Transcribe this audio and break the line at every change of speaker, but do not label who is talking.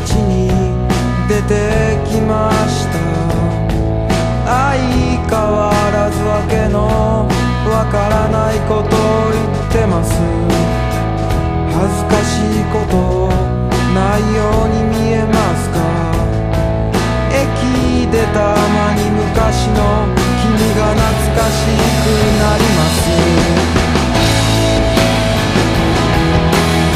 街に出てきました。